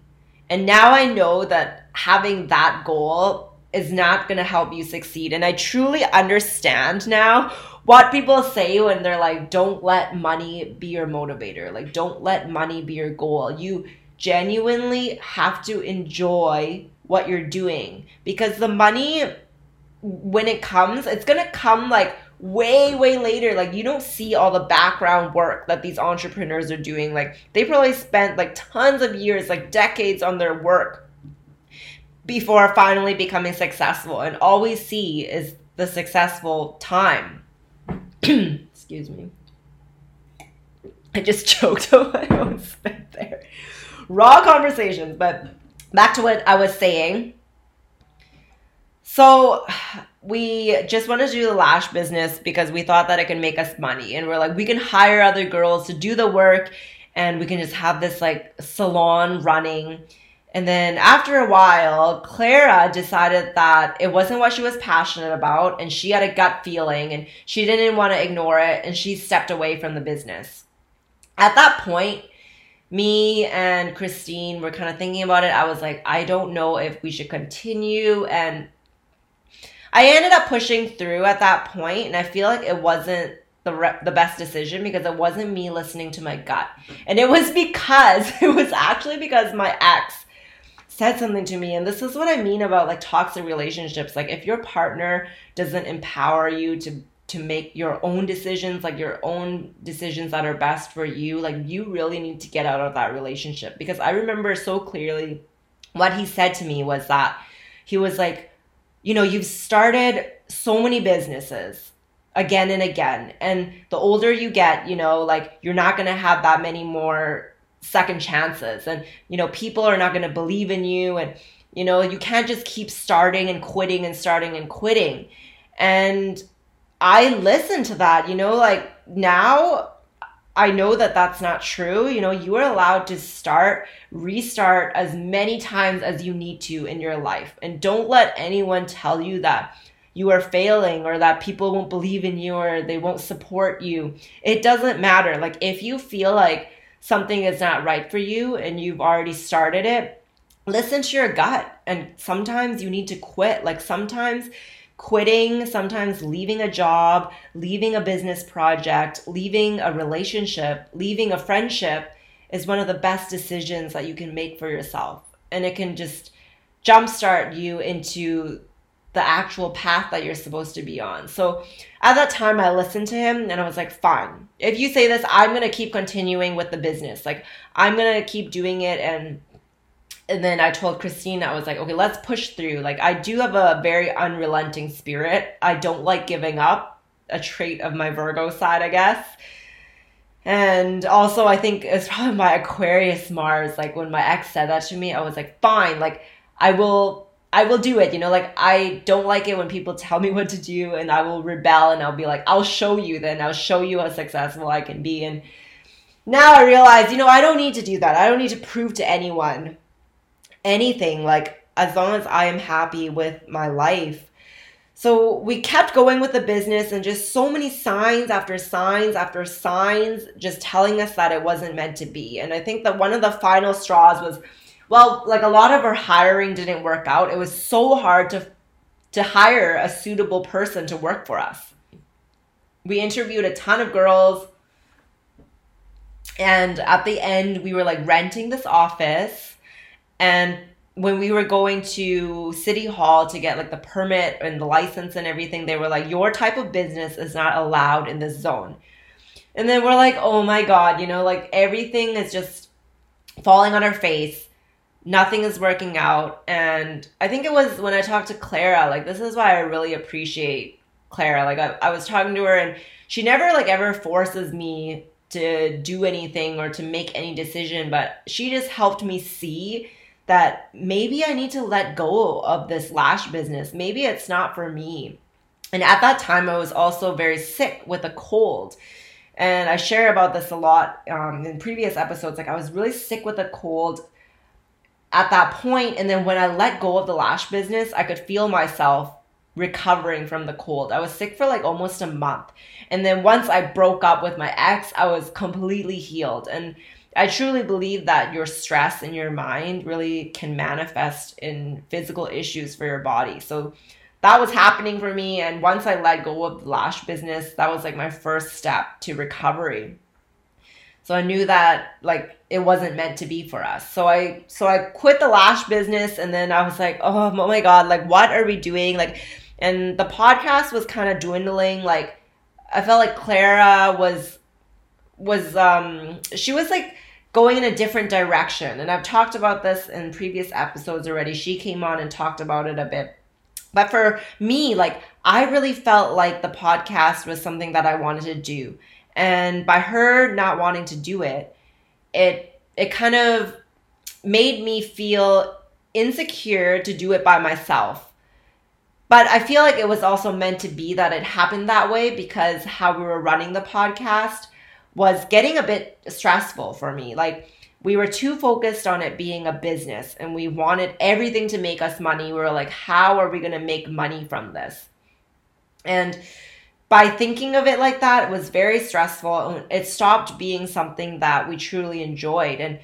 And now I know that having that goal is not going to help you succeed. And I truly understand now what people say when they're like, don't let money be your motivator. Like, don't let money be your goal. You genuinely have to enjoy what you're doing because the money, when it comes, it's going to come like way, way later. Like, you don't see all the background work that these entrepreneurs are doing. Like, they probably spent like tons of years, like decades on their work before finally becoming successful. And all we see is the successful time [clears throat] Excuse me. I just [laughs] choked on my own spit there. Raw conversations, but back to what I was saying. So we just wanted to do the lash business because we thought that it could make us money. And we're like, we can hire other girls to do the work and we can just have this like salon running and then after a while, Clara decided that it wasn't what she was passionate about and she had a gut feeling and she didn't want to ignore it and she stepped away from the business. At that point, me and Christine were kind of thinking about it. I was like, I don't know if we should continue and I ended up pushing through at that point and I feel like it wasn't the re- the best decision because it wasn't me listening to my gut. And it was because [laughs] it was actually because my ex said something to me and this is what i mean about like toxic relationships. Like if your partner doesn't empower you to to make your own decisions like your own decisions that are best for you like you really need to get out of that relationship. Because i remember so clearly what he said to me was that he was like you know you've started so many businesses again and again and the older you get you know like you're not going to have that many more second chances and you know people are not going to believe in you and you know you can't just keep starting and quitting and starting and quitting and i listened to that you know like now I know that that's not true. You know, you are allowed to start, restart as many times as you need to in your life. And don't let anyone tell you that you are failing or that people won't believe in you or they won't support you. It doesn't matter. Like, if you feel like something is not right for you and you've already started it, listen to your gut. And sometimes you need to quit. Like, sometimes quitting, sometimes leaving a job, leaving a business project, leaving a relationship, leaving a friendship is one of the best decisions that you can make for yourself. And it can just jumpstart you into the actual path that you're supposed to be on. So at that time, I listened to him and I was like, fine. If you say this, I'm going to keep continuing with the business. Like, I'm going to keep doing it and and then I told Christine, I was like, okay, let's push through. Like, I do have a very unrelenting spirit. I don't like giving up, a trait of my Virgo side, I guess. And also, I think it's probably my Aquarius Mars. Like, when my ex said that to me, I was like, fine, like, I will. I will do it, you know, like I don't like it when people tell me what to do and I will rebel and I'll be like, I'll show you then, I'll show you how successful I can be. And now I realize, you know, I don't need to do that. I don't need to prove to anyone anything like as long as I am happy with my life. So we kept going with the business and just so many signs after signs after signs just telling us that it wasn't meant to be. And I think that one of the final straws was well, like a lot of our hiring didn't work out. It was so hard to to hire a suitable person to work for us. We interviewed a ton of girls and at the end we were like renting this office and when we were going to city hall to get like the permit and the license and everything they were like your type of business is not allowed in this zone and then we're like oh my god you know like everything is just falling on our face nothing is working out and i think it was when i talked to clara like this is why i really appreciate clara like i, I was talking to her and she never like ever forces me to do anything or to make any decision but she just helped me see that maybe I need to let go of this lash business. Maybe it's not for me. And at that time, I was also very sick with a cold. And I share about this a lot um, in previous episodes. Like, I was really sick with a cold at that point, And then when I let go of the lash business, I could feel myself recovering from the cold. I was sick for like almost a month. And then once I broke up with my ex, I was completely healed. And I truly believe that your stress in your mind really can manifest in physical issues for your body. So that was happening for me. And once I let go of the lash business, that was like my first step to recovery. So I knew that like it wasn't meant to be for us. So I so I quit the lash business and then I was like, oh, oh my god, like what are we doing? Like and the podcast was kind of dwindling. Like I felt like Clara was was um she was like going in a different direction. And I've talked about this in previous episodes already. She came on and talked about it a bit. But for me, like, I really felt like the podcast was something that I wanted to do. And by her not wanting to do it, it it kind of made me feel insecure to do it by myself. But I feel like it was also meant to be that it happened that way because how we were running the podcast was getting a bit stressful for me. Like we were too focused on it being a business and we wanted everything to make us money. We were like, how are we going to make money from this? And by thinking of it like that, it was very stressful. It stopped being something that we truly enjoyed. And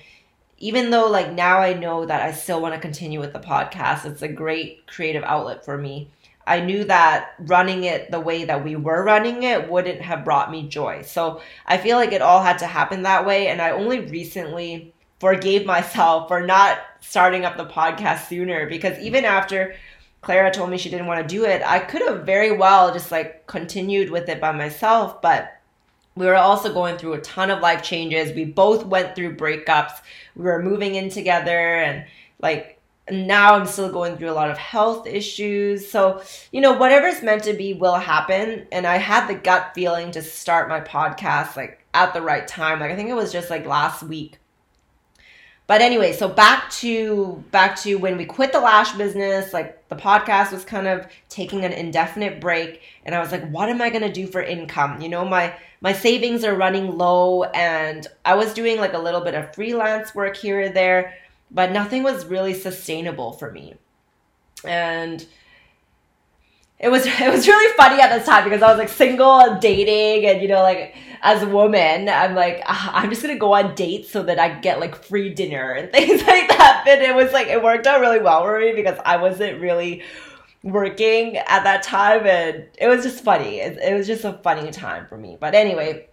even though, like, now I know that I still want to continue with the podcast, it's a great creative outlet for me. I knew that running it the way that we were running it wouldn't have brought me joy. So I feel like it all had to happen that way. And I only recently forgave myself for not starting up the podcast sooner because even after Clara told me she didn't want to do it, I could have very well just like continued with it by myself. But we were also going through a ton of life changes. We both went through breakups. We were moving in together and like now I'm still going through a lot of health issues. So, you know, whatever's meant to be will happen. And I had the gut feeling to start my podcast like at the right time. Like I think it was just like last week. But anyway, so back to back to when we quit the lash business, like the podcast was kind of taking an indefinite break and I was like, what am I going to do for income? You know, my my savings are running low and I was doing like a little bit of freelance work here or there, but nothing was really sustainable for me. And it was [laughs] it was really funny at this time because I was like single and dating and you know like as a woman I'm like ah, I'm just gonna go on dates so that I get like free dinner and [laughs] things like that. But it was like it worked out really well for me because I wasn't really working at that time and it was just funny. It, it was just a funny time for me. But anyway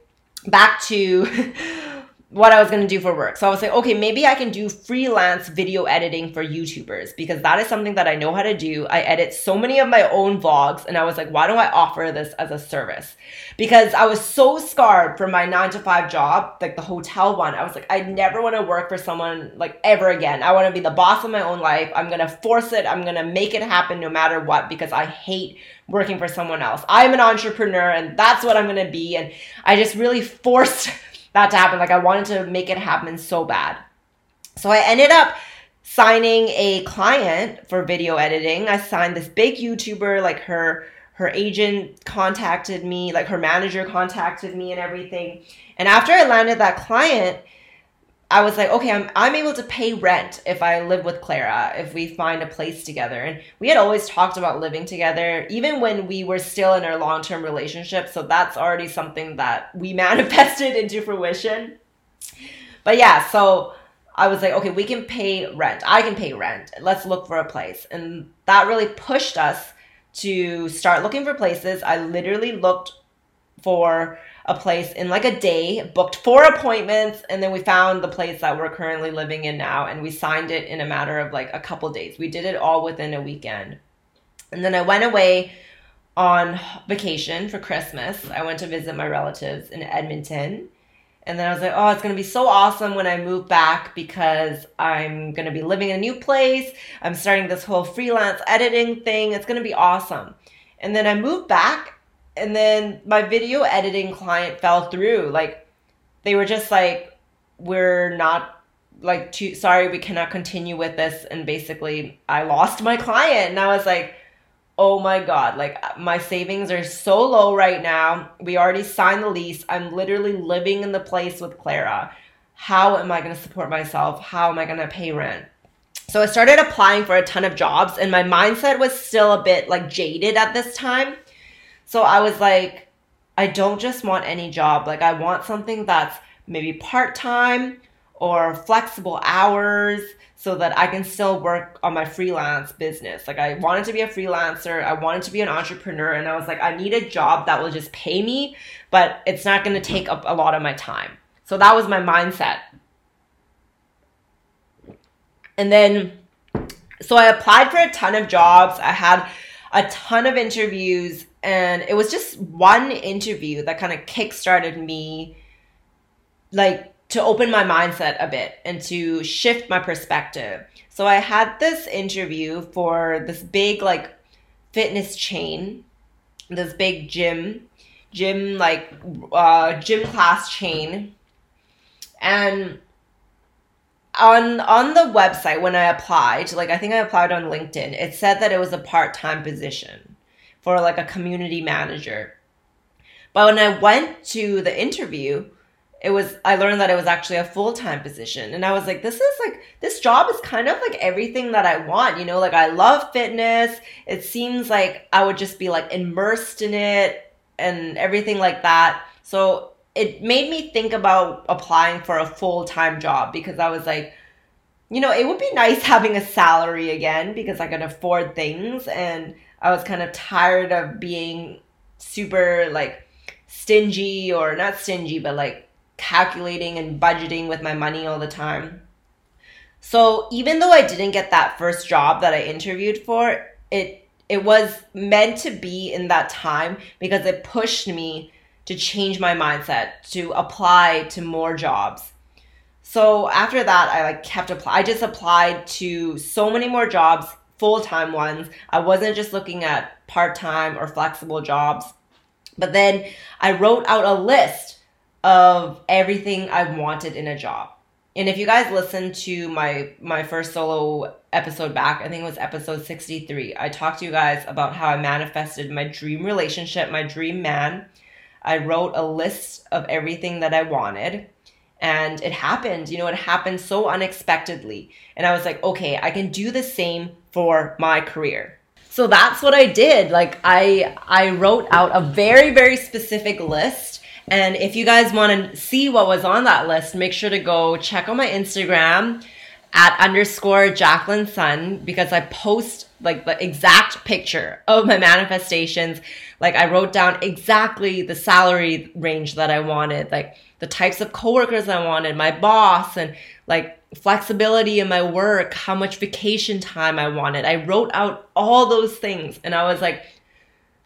back to [laughs] what I was going to do for work. So I was like, okay, maybe I can do freelance video editing for YouTubers because that is something that I know how to do. I edit so many of my own vlogs and I was like, why don't I offer this as a service? Because I was so scarred from my 9 to 5 job, like the hotel one. I was like, I never want to work for someone like ever again. I want to be the boss of my own life. I'm going to force it. I'm going to make it happen no matter what because I hate working for someone else. I'm an entrepreneur and that's what I'm going to be and I just really forced [laughs] that to happen. Like I wanted to make it happen so bad. So I ended up signing a client for video editing. I signed this big YouTuber, like her her agent contacted me, like her manager contacted me and everything. And after I landed that client, I was like, okay, I'm, I'm able to pay rent if I live with Clara, if we find a place together. And we had always talked about living together, even when we were still in our long term relationship. So that's already something that we [laughs] manifested into fruition. But yeah, so I was like, okay, we can pay rent. I can pay rent. Let's look for a place. And that really pushed us to start looking for places. I literally looked for a place in like a day, booked four appointments, and then we found the place that we're currently living in now, and we signed it in a matter of like a couple days. We did it all within a weekend. And then I went away on vacation for Christmas. I went to visit my relatives in Edmonton. And then I was like, oh, it's going to be so awesome when I move back because I'm going to be living in a new place. I'm starting this whole freelance editing thing. It's going to be awesome. And then I moved back and then my video editing client fell through. Like they were just like, we're not like too sorry, we cannot continue with this. And basically, I lost my client, and I was like, oh my god, like my savings are so low right now. We already signed the lease. I'm literally living in the place with Clara. How am I to support myself? How am I to pay rent? So I started applying for a ton of jobs, and my mindset was still a bit like jaded at this time so I was like, I don't just want any job. Like, I want something that's maybe part time or flexible hours so that I can still work on my freelance business. Like, I wanted to be a freelancer, I wanted to be an entrepreneur, and I was like, I need a job that will just pay me, but it's not gonna take up a lot of my time. So that was my mindset. And then, so I applied for a ton of jobs. I had a ton of interviews and it was just one interview that kind of kickstarted me like to open my mindset a bit and to shift my perspective. So i had this interview for this big like fitness chain this big gym gym like uh gym class chain. And on on the website when i applied like i think i applied on linkedin it said that it was a part-time position for like a community manager. But when I went to the interview, it was I learned that it was actually a full-time position and I was like this is like this job is kind of like everything that I want, you know, like I love fitness. It seems like I would just be like immersed in it and everything like that. So it made me think about applying for a full-time job because I was like you know, it would be nice [laughs] having a salary again because I could afford things and I was kind of tired of being super like stingy or not stingy, but like calculating and budgeting with my money all the time. So even though I didn't get that first job that I interviewed for, it it was meant to be in that time because it pushed me to change my mindset, to apply to more jobs. So after that, I like kept applying. I just applied to so many more jobs full time ones. I wasn't just looking at part time or flexible jobs. But then I wrote out a list of everything I wanted in a job and if you guys listen to my my first solo episode back, I think it was episode 63. I talked to you guys about how I manifested my dream relationship, my dream man. I wrote a list of everything that I wanted and it happened. You know, it happened so unexpectedly. And I was like, okay, I can do the same for my career. So that's what I did. Like I I wrote out a very very specific list and if you guys want to see what was on that list, make sure to go check on my Instagram at underscore Jacqueline Sun because I post like the exact picture of my manifestations. Like I wrote down exactly the salary range that I wanted, like the types of coworkers I wanted, my boss, and like flexibility in my work, how much vacation time I wanted. I wrote out all those things and I was like,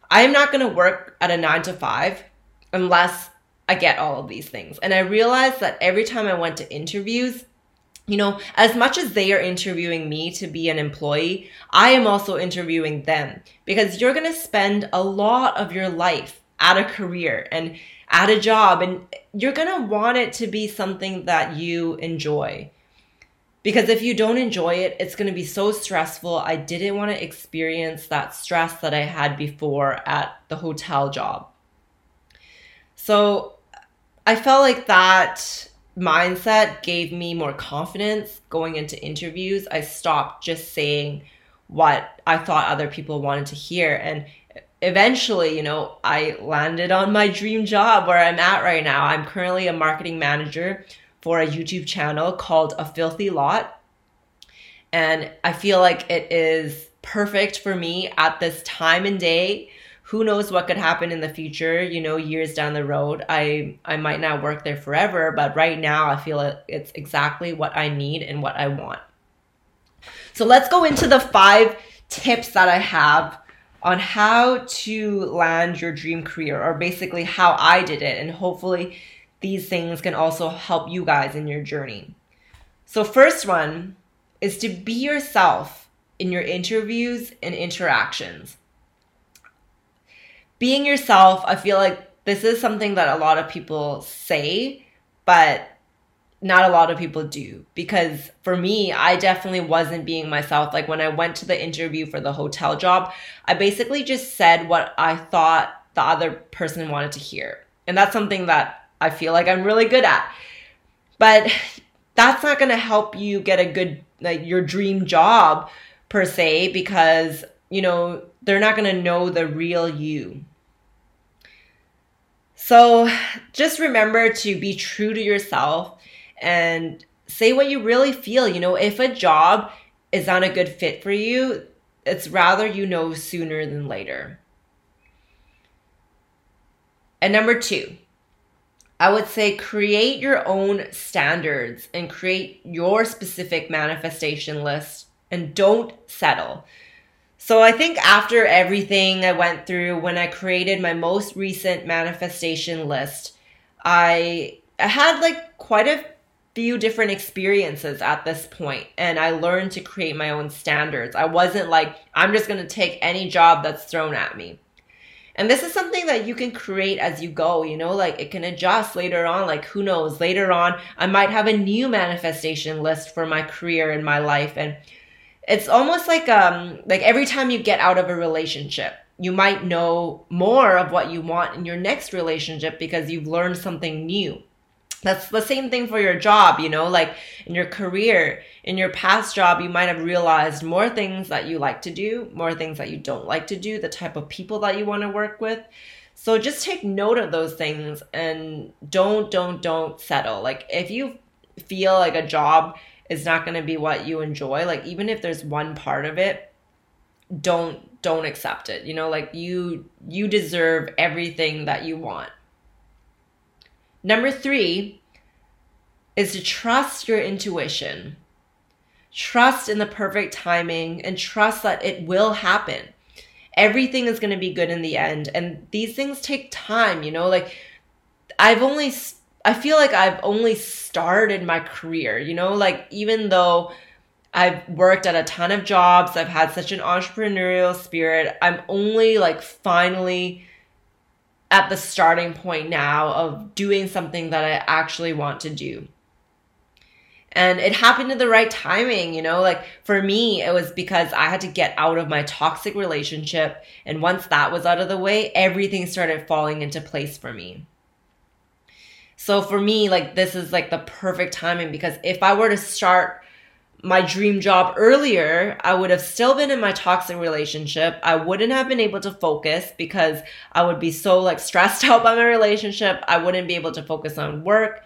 I am not going to work at a nine to five unless I get all of these things. And I realized that every time I went to interviews, you know, as much as they are interviewing me to be an employee, I am also interviewing them because you're going to spend a lot of your life at a career and at a job, and you're going to want it to be something that you enjoy. Because if you don't enjoy it, it's going to be so stressful. I didn't want to experience that stress that I had before at the hotel job. So I felt like that mindset gave me more confidence going into interviews. I stopped just saying what I thought other people wanted to hear. And eventually, you know, I landed on my dream job where I'm at right now. I'm currently a marketing manager for a YouTube channel called A Filthy Lot. And I feel like it is perfect for me at this time and day who knows what could happen in the future you know years down the road i i might not work there forever but right now i feel it's exactly what i need and what i want so let's go into the five tips that i have on how to land your dream career or basically how i did it and hopefully these things can also help you guys in your journey. So first one is to be yourself in your interviews and interactions. Being yourself, I feel like this is something that a lot of people say, but not a lot of people do. Because for me i definitely wasn't being myself. Like when i went to the interview for the hotel job i basically just said what i thought the other person wanted to hear. And that's something that i feel like i'm really good at. But [sighs] that's not going to help you get a good like your dream job per se because you know they're not going to know the real you. So just remember to be true to yourself and say what you really feel. You know, if a job is not a good fit for you, it's rather you know sooner than later. And number two, I would say create your own standards and create your specific manifestation list and don't settle. So I think after everything I went through when I created my most recent manifestation list, I, I had like quite a few different experiences at this point and I learned to create my own standards. I wasn't like I'm just going to take any job that's thrown at me. And this is something that you can create as you go, you know, like it can adjust later on. Like, who knows? Later on, I might have a new manifestation list for my career and my life. And it's almost like um like every time you get out of a relationship you might know more of what you want in your next relationship because you've learned something new that's the same thing for your job you know like in your career in your past job you might have realized more things that you like to do more things that you don't like to do the type of people that you want to work with. So just take note of those things and don't don't don't settle. Like if you feel like a job is not going to be what you enjoy like even if there's one part of it don't don't accept it you know like you you deserve everything that you want number 3 is to trust your intuition. Trust in the perfect timing and trust that it will happen. Everything is going to be good in the end and these things take time you know like i've only I feel like I've only started my career, you know, like even though I've worked at a ton of jobs, I've had such an entrepreneurial spirit, I'm only like finally at the starting point now of doing something that I actually want to do. And it happened at the right timing, you know? Like for me, it was because I had to get out of my toxic relationship. And once that was out of the way, everything started falling into place for me. So for me, like this is like the perfect timing because if I were to start my dream job earlier, I would have still been in my toxic relationship. I wouldn't have been able to focus because I would be so like stressed [laughs] out by my relationship. I wouldn't be able to focus on work.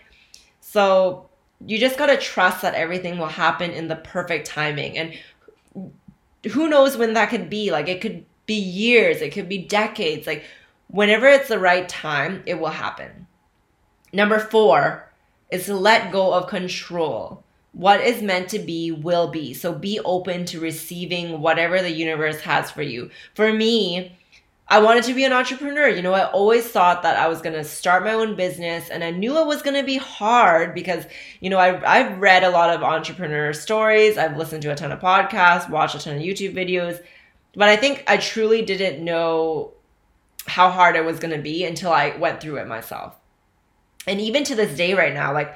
So you just got to trust that everything will happen in the perfect timing. And who knows when that could be? Like it could be years, it could be decades. Like whenever it's the right time, it will happen. Number four is to let go of control. What is meant to be will be. So be open to receiving whatever the universe has for you. For me, I wanted to be an entrepreneur. You know, I always thought that I was going to start my own business and I knew it was going to be hard because, you know, I, I've read a lot of entrepreneur stories. I've listened to a ton of podcasts, watched a ton of YouTube videos, but I think I truly didn't know how hard it was going to be until I went through it myself. And even to this day, right now, like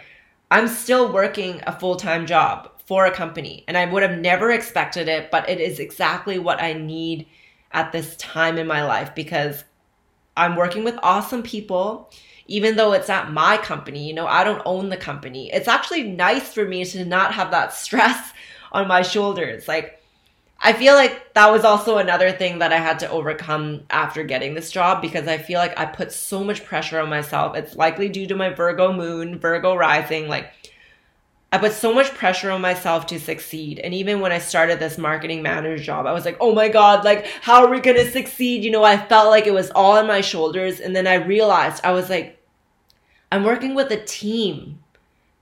I'm still working a full time job for a company, and I would have never expected it, but it is exactly what I need at this time in my life because I'm working with awesome people. Even though it's not my company, you know, I don't own the company. It's actually nice for me to not have that [laughs] stress on my shoulders. Like, I feel like that was also another thing that I had to overcome after getting this job because I feel like I put so much pressure on myself. It's likely due to my Virgo moon, Virgo rising. Like, I put so much pressure on myself to succeed. And even when I started this marketing manager job, I was like, oh my God, like, how are we going to succeed? You know, I felt like it was all on my shoulders. And then I realized I was like, I'm working with a team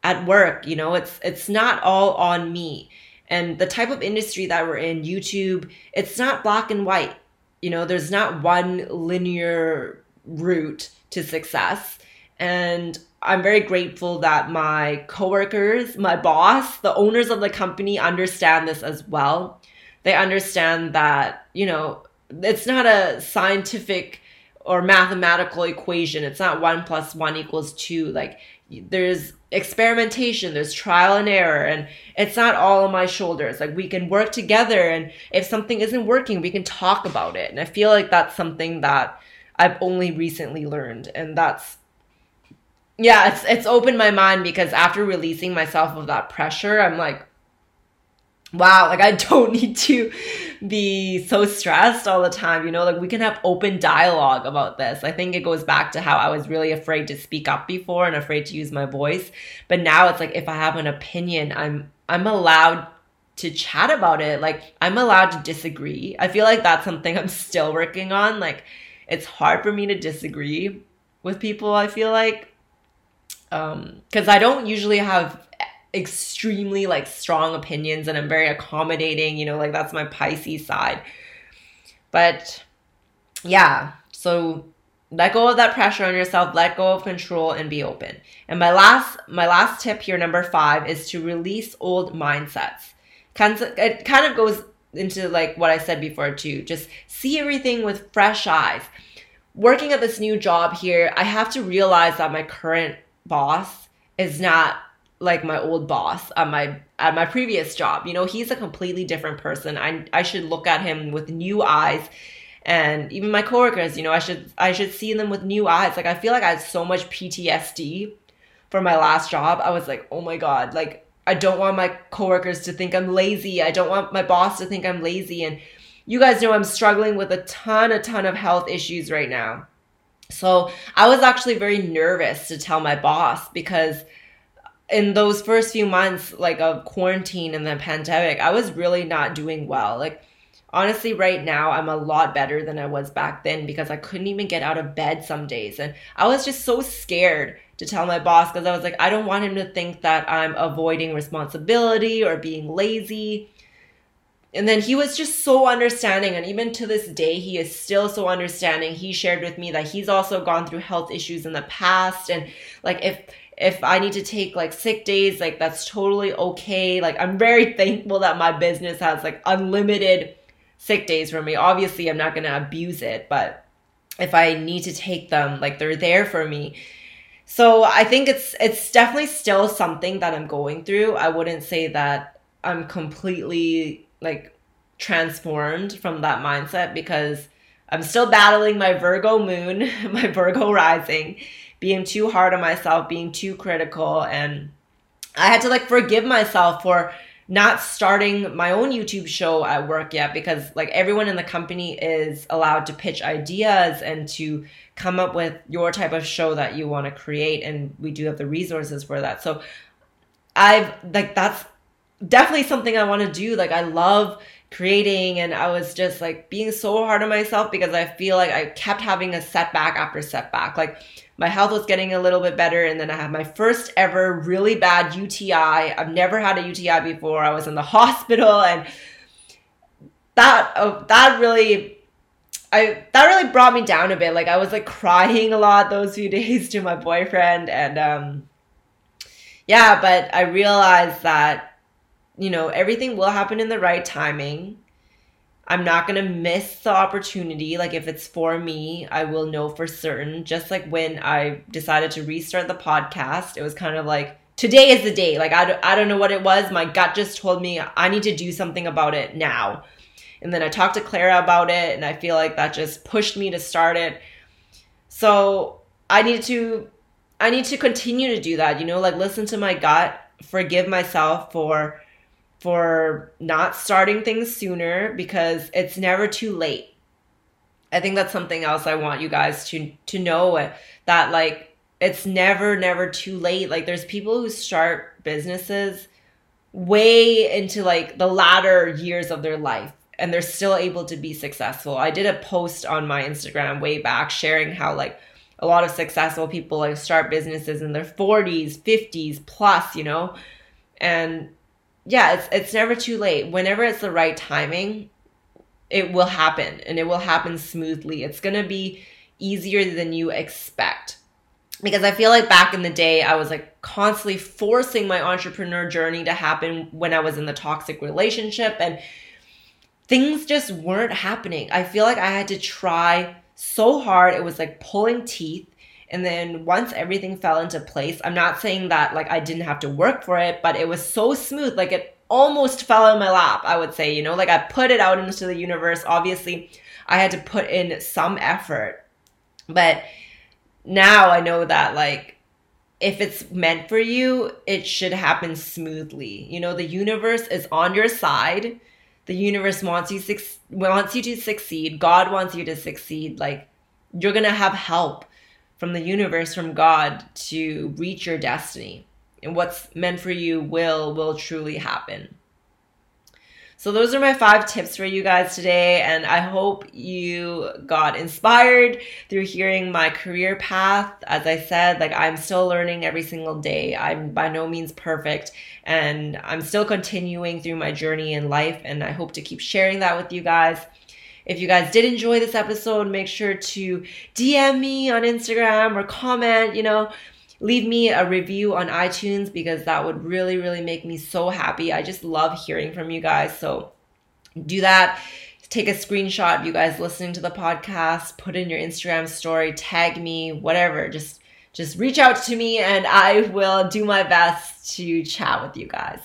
at work. You know, it's, it's not all on me and the type of industry that we're in, YouTube, it's not black and white. You know, there's not one linear route to success. And I'm very grateful that my coworkers, my boss, the owners of the company understand this as well. They understand that, you know, it's not a scientific or mathematical equation. It's not one plus one equals two. Like there's experimentation, there's trial and error, and it's not all on my shoulders. Like we can work together, and if something isn't working, we can talk about it. And I feel like that's something that I've only recently learned, and that's yeah, it's it's opened my mind because after releasing myself of that pressure, I'm like, wow, like I [laughs] don't need to be so stressed all the time. You know, like we can have open dialogue about this. I think it goes back to how I was really afraid to speak up before and afraid to use my voice. But now it's like if I have an opinion, I'm I'm allowed to chat about it. Like I'm allowed to disagree. I feel like that's something I'm still working on. Like it's hard for me to disagree with people, I feel like. Um, cuz I don't usually have extremely like strong opinions and I'm very accommodating, you know, like that's my Pisces side. But yeah, so let go of that pressure on yourself, let go of control and be open. And my last my last tip here number 5 is to release old mindsets. It kind of goes into like what I said before too. Just see everything with fresh eyes. Working at this new job here, I have to realize that my current boss is not like my old boss at my at my previous job. You know, he's a completely different person. I I should look at him with new eyes. And even my coworkers, you know, I should I should see them with new eyes. Like I feel like I had so much PTSD from my last job. I was like, "Oh my god, like I don't want my coworkers to think I'm lazy. I don't want my boss to think I'm lazy." And you guys know I'm struggling with a ton a ton of health issues right now. So, I was actually very nervous to tell my boss because in those first few months like of quarantine and the pandemic i was really not doing well. Like honestly right now i'm a lot better than i was back then because i couldn't even get out of bed some days. And i was just so scared to tell my boss because i was like i don't want him to think that i'm avoiding responsibility or being lazy. And then he was just so understanding and even to this day he is still so understanding. He shared with me that he's also gone through health issues in the past and like if if I need to take like sick days, like that's totally okay. Like I'm very [laughs] thankful that my business has like unlimited sick days for me. Obviously, I'm not going to abuse it, but if I need to take them, like they're there for me. so I think it's it's definitely still something that I'm going through. I wouldn't say that I'm completely like transformed from that mindset because I'm still battling my Virgo moon, [laughs] my Virgo rising, being too hard on myself, being too critical and I had to like forgive myself for not starting my own YouTube show at work yet because like everyone in the company is allowed to pitch ideas and to come up with your type of show that you want to create and we do have the resources for that. So I've like that's definitely something I want to do. Like I love creating and I was just like being so hard on myself because I feel like I kept having a setback after setback. Like my health was getting a little bit better and then i had my first ever really bad uti i've never had a uti before. I was in the [laughs] hospital and that oh, that really i that really brought me down a bit. Like i was like crying a lot those few [laughs] days to my boyfriend and um yeah but i realized that you know everything will happen in the right timing I'm not going to miss the opportunity. Like, if it's for me, I will know for certain. Just like when I decided to restart the podcast, it was kind of like, today is the day. Like, I don't, I don't know what it was. My gut just told me I need to do something about it now. And then I talked to Clara about it, and I feel like that just pushed me to start it. So I need to, I need to continue to do that. You know, like listen to my gut, forgive myself for for not starting things sooner because it's never too late. I think that's something else I want you guys to to know that like it's never never too late. Like there's people who start businesses way into like the latter years of their life and they're still able to be successful. I did a post on my Instagram way back sharing how like a lot of successful people like start businesses in their 40s, 50s plus, you know. And yeah, it's it's never too late. Whenever it's the right timing, it will happen and it will happen smoothly. It's going to be easier than you expect. Because I feel like back in the day, I was like constantly forcing my entrepreneur journey to happen when I was in the toxic relationship and things just weren't happening. I feel like I had to try so hard. It was like pulling teeth and then once everything fell into place, I'm not saying that like I didn't have to work for it, but it was so smooth. Like it almost fell in my lap, I would say, you know, like I put it out into the universe. Obviously, I had to put in some effort. But now I know that like if it's meant for you, it should happen smoothly. You know, the universe is on your side. The universe wants you wants you to succeed. God wants you to succeed. Like you're going to have help from the universe, from God to reach your destiny. And what's meant for you will will truly happen. So those are my five tips for you guys today and I hope you got inspired through hearing my career path. As I said, like I'm still learning every single day. I'm by no means perfect and I'm still continuing through my journey in life and I hope to keep sharing that with you guys. If you guys did enjoy this episode, make sure to DM me on Instagram or comment, you know, leave me a review on iTunes because that would really, really make me so happy. I just love hearing from you guys. So do that. Take a screenshot of you guys listening to the podcast, put in your Instagram story, tag me, whatever. Just just reach out to me and I will do my best to chat with you guys.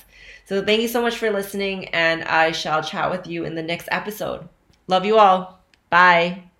So thank you so much for listening and I shall chat with you in the next episode. Love you all. Bye.